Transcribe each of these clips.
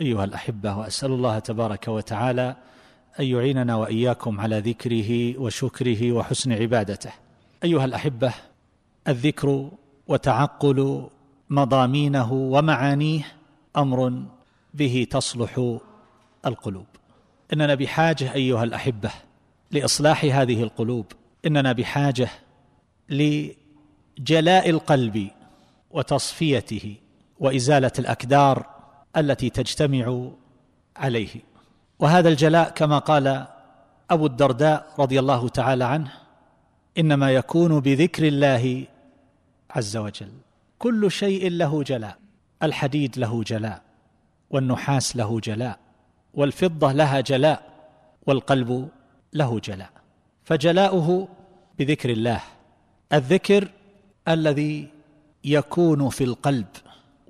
أيها الأحبة وأسأل الله تبارك وتعالى أن يعيننا وإياكم على ذكره وشكره وحسن عبادته. أيها الأحبة الذكر وتعقل مضامينه ومعانيه أمر به تصلح القلوب. إننا بحاجة أيها الأحبة لإصلاح هذه القلوب. إننا بحاجة لجلاء القلب وتصفيته وإزالة الأكدار التي تجتمع عليه. وهذا الجلاء كما قال أبو الدرداء رضي الله تعالى عنه إنما يكون بذكر الله عز وجل. كل شيء له جلاء. الحديد له جلاء والنحاس له جلاء والفضة لها جلاء والقلب له جلاء. فجلاؤه بذكر الله. الذكر الذي يكون في القلب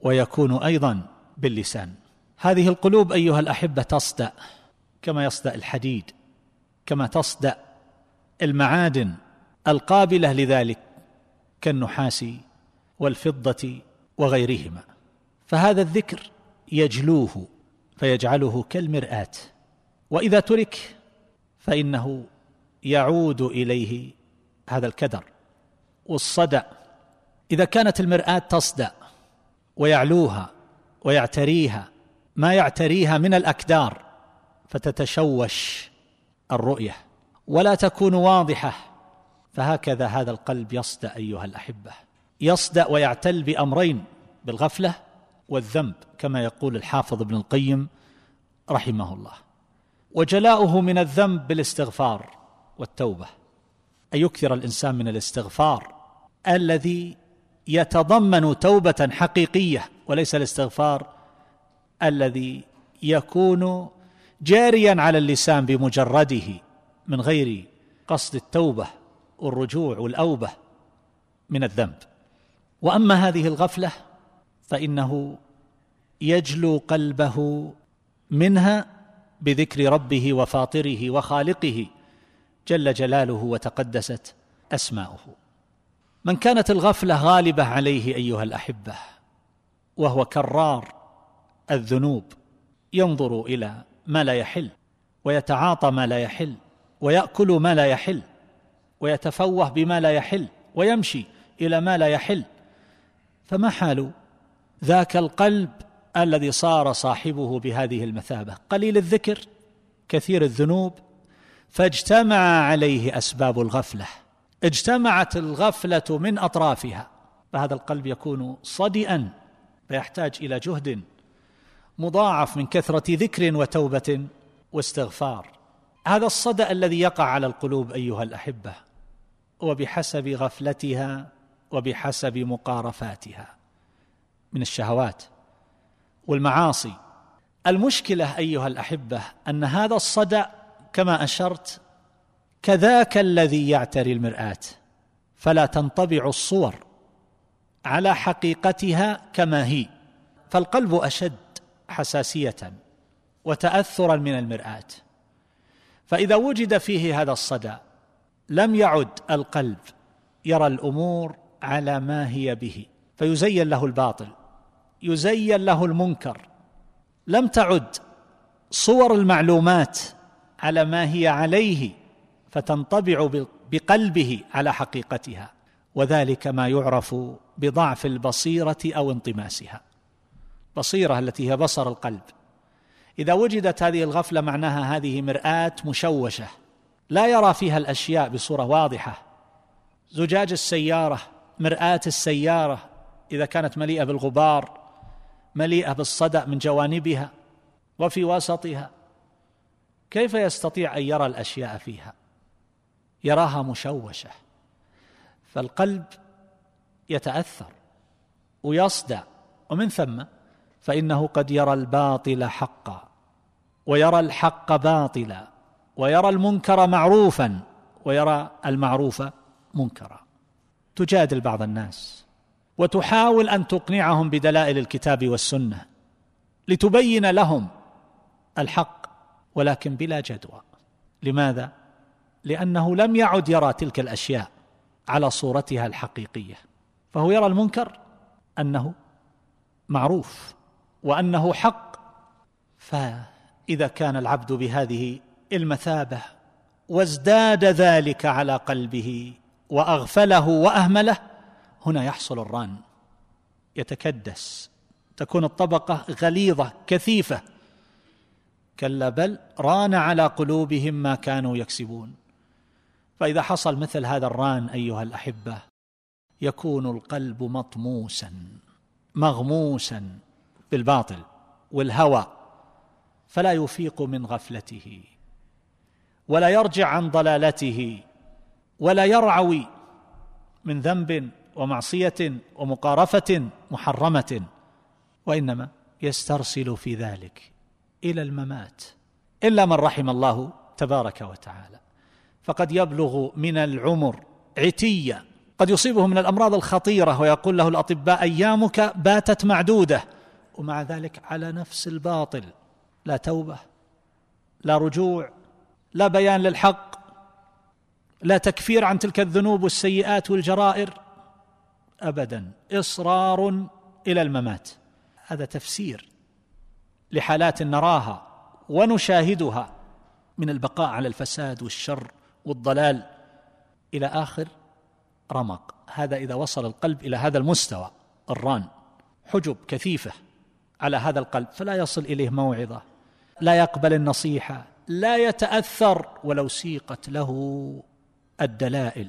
ويكون أيضا باللسان. هذه القلوب أيها الأحبة تصدأ كما يصدأ الحديد كما تصدأ المعادن القابلة لذلك كالنحاس والفضة وغيرهما. فهذا الذكر يجلوه فيجعله كالمرآة وإذا ترك فإنه يعود إليه هذا الكدر. والصدأ إذا كانت المرآة تصدأ ويعلوها ويعتريها ما يعتريها من الأكدار فتتشوش الرؤية ولا تكون واضحة. فهكذا هذا القلب يصدأ أيها الأحبة. يصدأ ويعتل بأمرين بالغفلة والذنب كما يقول الحافظ ابن القيم رحمه الله. وجلاؤه من الذنب بالاستغفار والتوبة. ان يكثر الإنسان من الاستغفار الذي يتضمن توبة حقيقية وليس الاستغفار الذي يكون جاريا على اللسان بمجرده من غير قصد التوبة والرجوع والأوبة من الذنب. وأما هذه الغفلة فإنه يجلو قلبه منها بذكر ربه وفاطره وخالقه جل جلاله وتقدست أسماؤه. من كانت الغفلة غالبة عليه أيها الأحبة. وهو كرار الذنوب ينظر إلى ما لا يحل ويتعاطى ما لا يحل ويأكل ما لا يحل ويتفوه بما لا يحل ويمشي إلى ما لا يحل. فما حال ذاك القلب الذي صار صاحبه بهذه المثابة؟ قليل الذكر كثير الذنوب فاجتمع عليه أسباب الغفلة. اجتمعت الغفلة من أطرافها فهذا القلب يكون صدئا فيحتاج إلى جهد مضاعف من كثرة ذكر وتوبة واستغفار. هذا الصدأ الذي يقع على القلوب أيها الأحبة وبحسب غفلتها وبحسب مقارفاتها من الشهوات والمعاصي. المشكلة أيها الأحبة أن هذا الصدأ كما أشرت كذاك الذي يعتري المرآة فلا تنطبع الصور على حقيقتها كما هي. فالقلب أشد حساسية وتأثرا من المرآة. فإذا وجد فيه هذا الصدى لم يعد القلب يرى الأمور على ما هي به. فيزين له الباطل يزين له المنكر. لم تعد صور المعلومات على ما هي عليه فتنطبع بقلبه على حقيقتها. وذلك ما يعرف بضعف البصيرة أو انطماسها. بصيرة التي هي بصر القلب. إذا وجدت هذه الغفلة معناها هذه مرآة مشوشة لا يرى فيها الأشياء بصورة واضحة. زجاج السيارة مرآة السيارة إذا كانت مليئة بالغبار مليئة بالصدأ من جوانبها وفي وسطها كيف يستطيع أن يرى الأشياء فيها؟ يراها مشوشة. فالقلب يتأثر ويصدع. ومن ثم فإنه قد يرى الباطل حقا ويرى الحق باطلا ويرى المنكر معروفا ويرى المعروف منكرا. تجادل بعض الناس وتحاول أن تقنعهم بدلائل الكتاب والسنة لتبين لهم الحق ولكن بلا جدوى. لماذا؟ لأنه لم يعد يرى تلك الأشياء على صورتها الحقيقية. فهو يرى المنكر أنه معروف وأنه حق. فإذا كان العبد بهذه المثابة وازداد ذلك على قلبه وأغفله وأهمله هنا يحصل الران يتكدس تكون الطبقة غليظة كثيفة. كلا بل ران على قلوبهم ما كانوا يكسبون. فإذا حصل مثل هذا الران أيها الأحبة يكون القلب مطموسا مغموسا بالباطل والهوى فلا يفيق من غفلته ولا يرجع عن ضلالته ولا يرعوي من ذنب ومعصية ومقارفة محرمة وإنما يسترسل في ذلك إلى الممات إلا من رحم الله تبارك وتعالى. فقد يبلغ من العمر عتيه قد يصيبه من الأمراض الخطيرة ويقول له الأطباء أيامك باتت معدودة. ومع ذلك على نفس الباطل لا توبة لا رجوع لا بيان للحق لا تكفير عن تلك الذنوب والسيئات والجرائر. ابدا إصرار إلى الممات. هذا تفسير لحالات نراها ونشاهدها من البقاء على الفساد والشر والضلال إلى آخر رمق. هذا إذا وصل القلب إلى هذا المستوى الران حجب كثيفة على هذا القلب فلا يصل إليه موعظة لا يقبل النصيحة لا يتأثر ولو سيقت له الدلائل.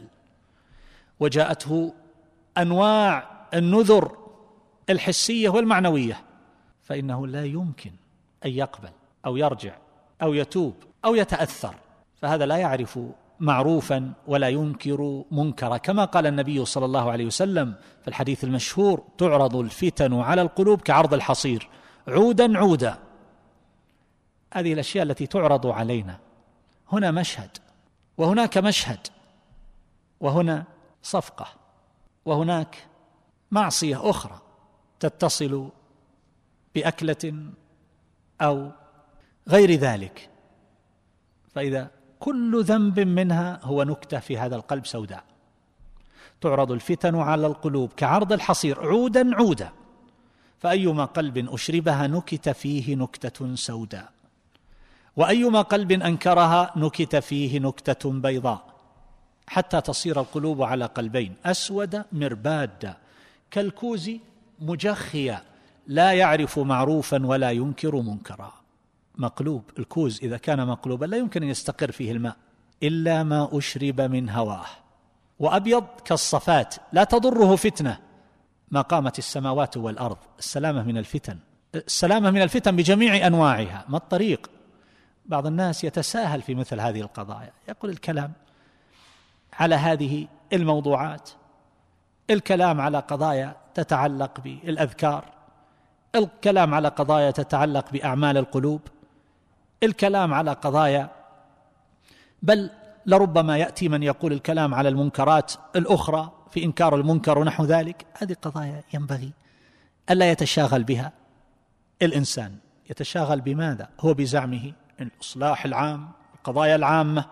وجاءته أنواع النذر الحسية والمعنوية فإنه لا يمكن أن يقبل أو يرجع أو يتوب أو يتأثر فهذا لا يعرف معروفا ولا ينكر منكرا. كما قال النبي صلى الله عليه وسلم في الحديث المشهور تعرض الفتن على القلوب كعرض الحصير. عودا عودا. هذه الأشياء التي تعرض علينا. هنا مشهد وهناك مشهد وهنا صفقة وهناك معصية أخرى تتصل بأكلة أو غير ذلك. فإذا كل ذنب منها هو نكتة في هذا القلب سوداء. تعرض الفتن على القلوب كعرض الحصير عودا عودا فأيما قلب أشربها نكت فيه نكتة سوداء. وأيما قلب أنكرها نكت فيه نكتة بيضاء. حتى تصير القلوب على قلبين أسود مربادا كالكوز مجخيا لا يعرف معروفا ولا ينكر منكرا. مقلوب الكوز إذا كان مقلوبا لا يمكن أن يستقر فيه الماء إلا ما أشرب من هواه. وأبيض كالصفات لا تضره فتنة. ما قامت السماوات والأرض؟ السلامة من الفتن. السلامة من الفتن بجميع أنواعها. ما الطريق؟ بعض الناس يتساهل في مثل هذه القضايا. يقول الكلام على هذه الموضوعات. الكلام على قضايا تتعلق بالأذكار. الكلام على قضايا تتعلق بأعمال القلوب. الكلام على قضايا بل لربما يأتي من يقول الكلام على المنكرات الأخرى في إنكار المنكر ونحو ذلك. هذه قضايا ينبغي ألا يتشاغل بها الإنسان. يتشاغل بماذا؟ هو بزعمه الإصلاح العام القضايا العامة.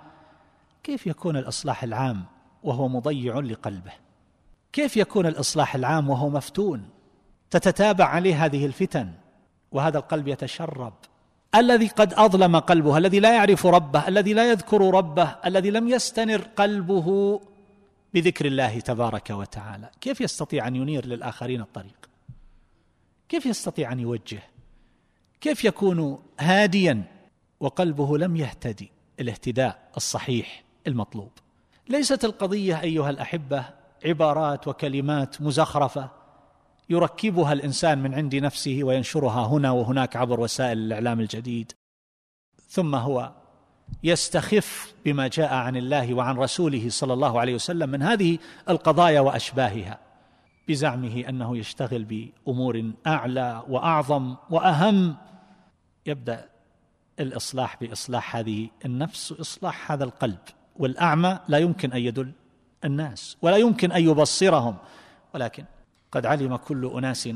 كيف يكون الإصلاح العام وهو مضيع لقلبه؟ كيف يكون الإصلاح العام وهو مفتون؟ تتتابع عليه هذه الفتن وهذا القلب يتشرب. الذي قد أظلم قلبه الذي لا يعرف ربه الذي لا يذكر ربه الذي لم يستنر قلبه بذكر الله تبارك وتعالى. كيف يستطيع أن ينير للآخرين الطريق؟ كيف يستطيع أن يوجه؟ كيف يكون هاديا وقلبه لم يهتدي؟ الاهتداء الصحيح المطلوب. ليست القضية أيها الأحبة عبارات وكلمات مزخرفة. يركبها الإنسان من عند نفسه وينشرها هنا وهناك عبر وسائل الإعلام الجديد. ثم هو يستخف بما جاء عن الله وعن رسوله صلى الله عليه وسلم من هذه القضايا وأشباهها بزعمه أنه يشتغل بأمور أعلى وأعظم وأهم. يبدأ الإصلاح بإصلاح هذه النفس وإصلاح هذا القلب والأعمى لا يمكن أن يدل الناس ولا يمكن أن يبصرهم ولكن قد علم كل أناس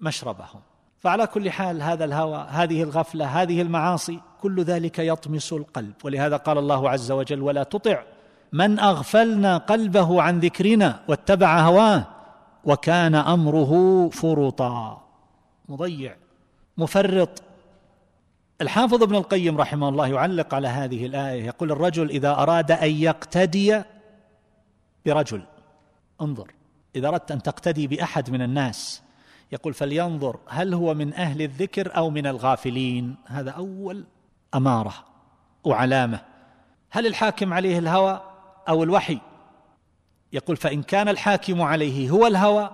مشربهم. فعلى كل حال هذا الهوى هذه الغفلة هذه المعاصي كل ذلك يطمس القلب. ولهذا قال الله عز وجل ولا تطع من أغفلنا قلبه عن ذكرنا واتبع هواه وكان أمره فرطا مضيع مفرط. الحافظ ابن القيم رحمه الله يعلق على هذه الآية يقول الرجل إذا أراد أن يقتدي برجل انظر. إذا أردت أن تقتدي بأحد من الناس يقول فلينظر هل هو من أهل الذكر أو من الغافلين. هذا أول أمارة وعلامة. هل الحاكم عليه الهوى أو الوحي؟ يقول فإن كان الحاكم عليه هو الهوى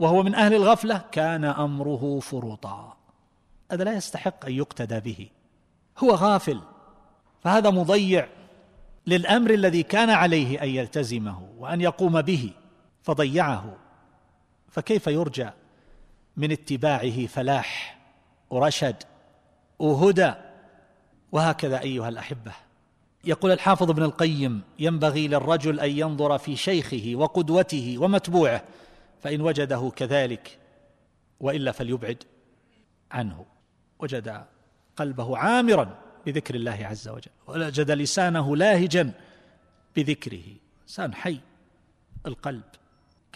وهو من أهل الغفلة كان أمره فرطا هذا لا يستحق أن يقتدى به. هو غافل فهذا مضيع للأمر الذي كان عليه أن يلتزمه وأن يقوم به. فضيعه. فكيف يرجى من اتباعه فلاح ورشد وهدى؟ وهكذا أيها الأحبة. يقول الحافظ ابن القيم ينبغي للرجل أن ينظر في شيخه وقدوته ومتبوعه فإن وجده كذلك وإلا فليبعد عنه. وجد قلبه عامرا بذكر الله عز وجل وجد لسانه لاهجا بذكره. انسان حي القلب.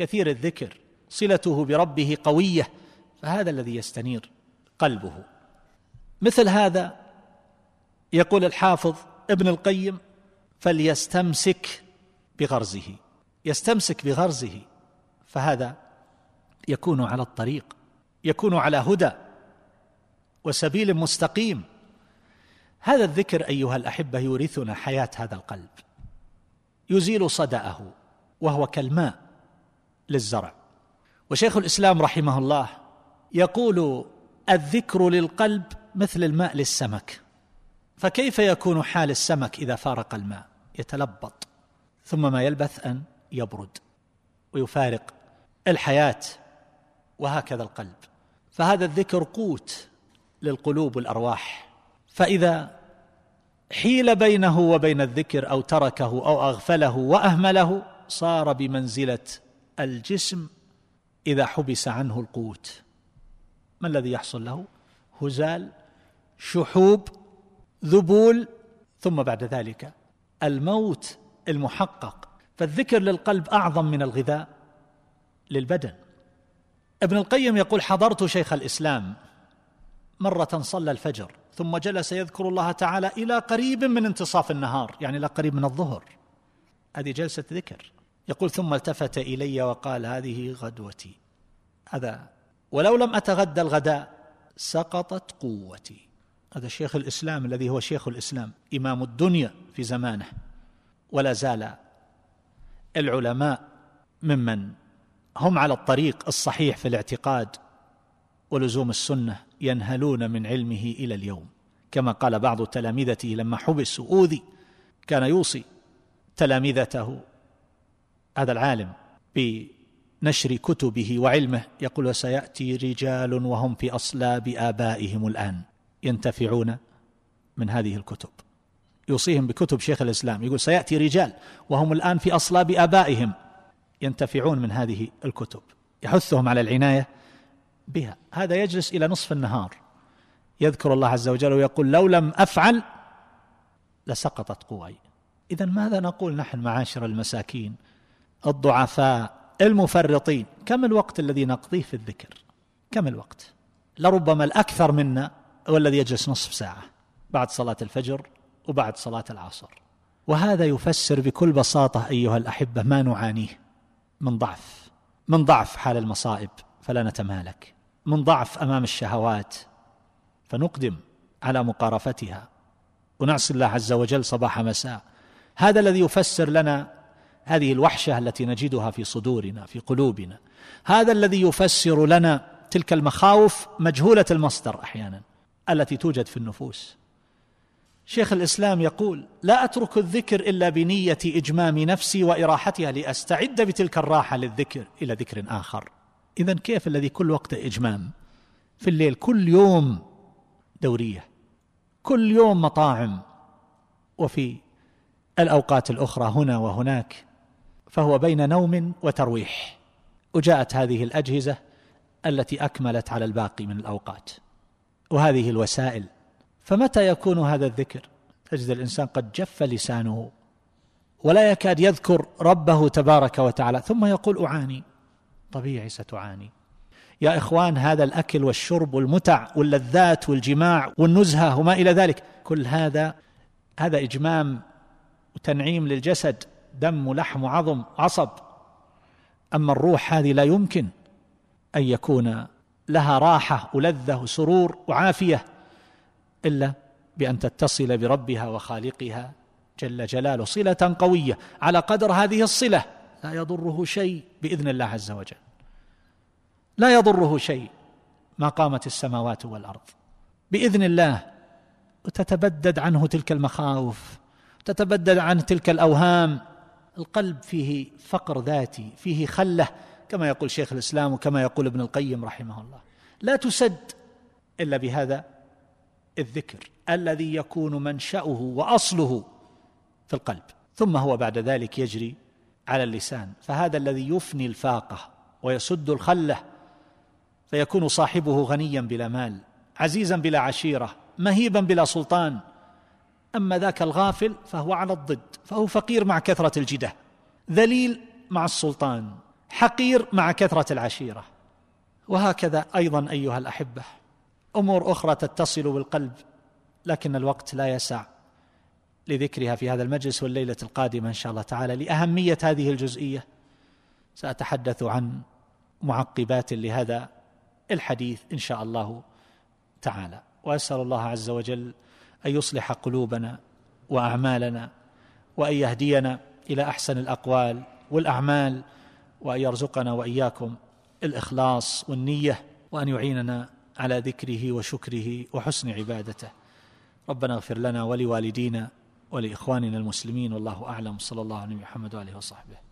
كثير الذكر صلته بربه قوية فهذا الذي يستنير قلبه. مثل هذا يقول الحافظ ابن القيم فليستمسك بغرزه. يستمسك بغرزه فهذا يكون على الطريق يكون على هدى وسبيل مستقيم. هذا الذكر أيها الأحبة يورثنا حياة هذا القلب. يزيل صدأه وهو كالماء. للزرع. وشيخ الإسلام رحمه الله يقول الذكر للقلب مثل الماء للسمك. فكيف يكون حال السمك إذا فارق الماء؟ يتلبط. ثم ما يلبث أن يبرد. ويفارق الحياة. وهكذا القلب. فهذا الذكر قوت للقلوب والأرواح. فإذا حيل بينه وبين الذكر أو تركه أو أغفله وأهمله صار بمنزلة الجسم إذا حبس عنه القوت. ما الذي يحصل له؟ هزال شحوب ذبول ثم بعد ذلك الموت المحقق. فالذكر للقلب أعظم من الغذاء للبدن. ابن القيم يقول حضرت شيخ الإسلام مرة صلى الفجر ثم جلس يذكر الله تعالى إلى قريب من انتصاف النهار. يعني إلى قريب من الظهر. هذه جلسة ذكر. يقول ثم التفت إلي وقال هذه غدوتي. هذا ولو لم أتغدى الغداء سقطت قوتي. هذا شيخ الإسلام الذي هو شيخ الإسلام إمام الدنيا في زمانه. ولا زال العلماء ممن هم على الطريق الصحيح في الاعتقاد ولزوم السنة ينهلون من علمه إلى اليوم. كما قال بعض تلامذته لما حبس واوذي كان يوصي تلامذته هذا العالم بنشر كتبه وعلمه. يقول وسيأتي رجال وهم في أصلاب آبائهم الآن ينتفعون من هذه الكتب. يوصيهم بكتب شيخ الإسلام. يقول سيأتي رجال وهم الآن في أصلاب آبائهم ينتفعون من هذه الكتب. يحثهم على العناية بها. هذا يجلس إلى نصف النهار. يذكر الله عز وجل ويقول لو لم أفعل لسقطت قواي. اذا ماذا نقول نحن معاشر المساكين؟ الضعفاء المفرطين. كم الوقت الذي نقضيه في الذكر؟ كم الوقت؟ لربما الأكثر منا هو الذي يجلس نصف ساعة بعد صلاة الفجر وبعد صلاة العصر. وهذا يفسر بكل بساطة أيها الأحبة ما نعانيه. من ضعف. من ضعف حال المصائب فلا نتمالك. من ضعف أمام الشهوات فنقدم على مقارفتها. ونعصي الله عز وجل صباح مساء. هذا الذي يفسر لنا هذه الوحشة التي نجدها في صدورنا في قلوبنا. هذا الذي يفسر لنا تلك المخاوف مجهولة المصدر أحيانا التي توجد في النفوس. شيخ الإسلام يقول لا أترك الذكر إلا بنية إجمام نفسي وإراحتها لأستعد بتلك الراحة للذكر إلى ذكر آخر. اذا كيف الذي كل وقت إجمام؟ في الليل كل يوم دورية كل يوم مطاعم وفي الأوقات الأخرى هنا وهناك فهو بين نوم وترويح. وجاءت هذه الأجهزة التي أكملت على الباقي من الأوقات. وهذه الوسائل. فمتى يكون هذا الذكر؟ تجد الإنسان قد جف لسانه. ولا يكاد يذكر ربه تبارك وتعالى. ثم يقول أعاني. طبيعي ستعاني. يا إخوان هذا الأكل والشرب والمتع واللذات والجماع والنزهة وما إلى ذلك. كل هذا هذا إجمام وتنعيم للجسد. دم ولحم وعظم عصب. أما الروح هذه لا يمكن أن يكون لها راحة ولذة وسرور وعافية إلا بأن تتصل بربها وخالقها جل جلاله. صلة قوية على قدر هذه الصلة. لا يضره شيء بإذن الله عز وجل. لا يضره شيء ما قامت السماوات والأرض. بإذن الله وتتبدد عنه تلك المخاوف تتبدد عنه تلك الأوهام. القلب فيه فقر ذاتي فيه خلة كما يقول شيخ الإسلام وكما يقول ابن القيم رحمه الله. لا تسد إلا بهذا الذكر الذي يكون منشأه وأصله في القلب. ثم هو بعد ذلك يجري على اللسان. فهذا الذي يفني الفاقة ويسد الخلة فيكون صاحبه غنيا بلا مال عزيزا بلا عشيرة مهيبا بلا سلطان أما ذاك الغافل فهو على الضد فهو فقير مع كثرة الجدة ذليل مع السلطان حقير مع كثرة العشيرة. وهكذا أيضا أيها الأحبة أمور أخرى تتصل بالقلب لكن الوقت لا يسع لذكرها في هذا المجلس والليلة القادمة إن شاء الله تعالى. لأهمية هذه الجزئية سأتحدث عن معقبات لهذا الحديث إن شاء الله تعالى. وأسأل الله عز وجل أن يصلح قلوبنا وأعمالنا وأن يهدينا إلى أحسن الأقوال والأعمال وأن يرزقنا وإياكم الإخلاص والنية وأن يعيننا على ذكره وشكره وحسن عبادته. ربنا اغفر لنا ولوالدينا ولإخواننا المسلمين والله أعلم. صلى الله عليه محمد وآله وصحبه.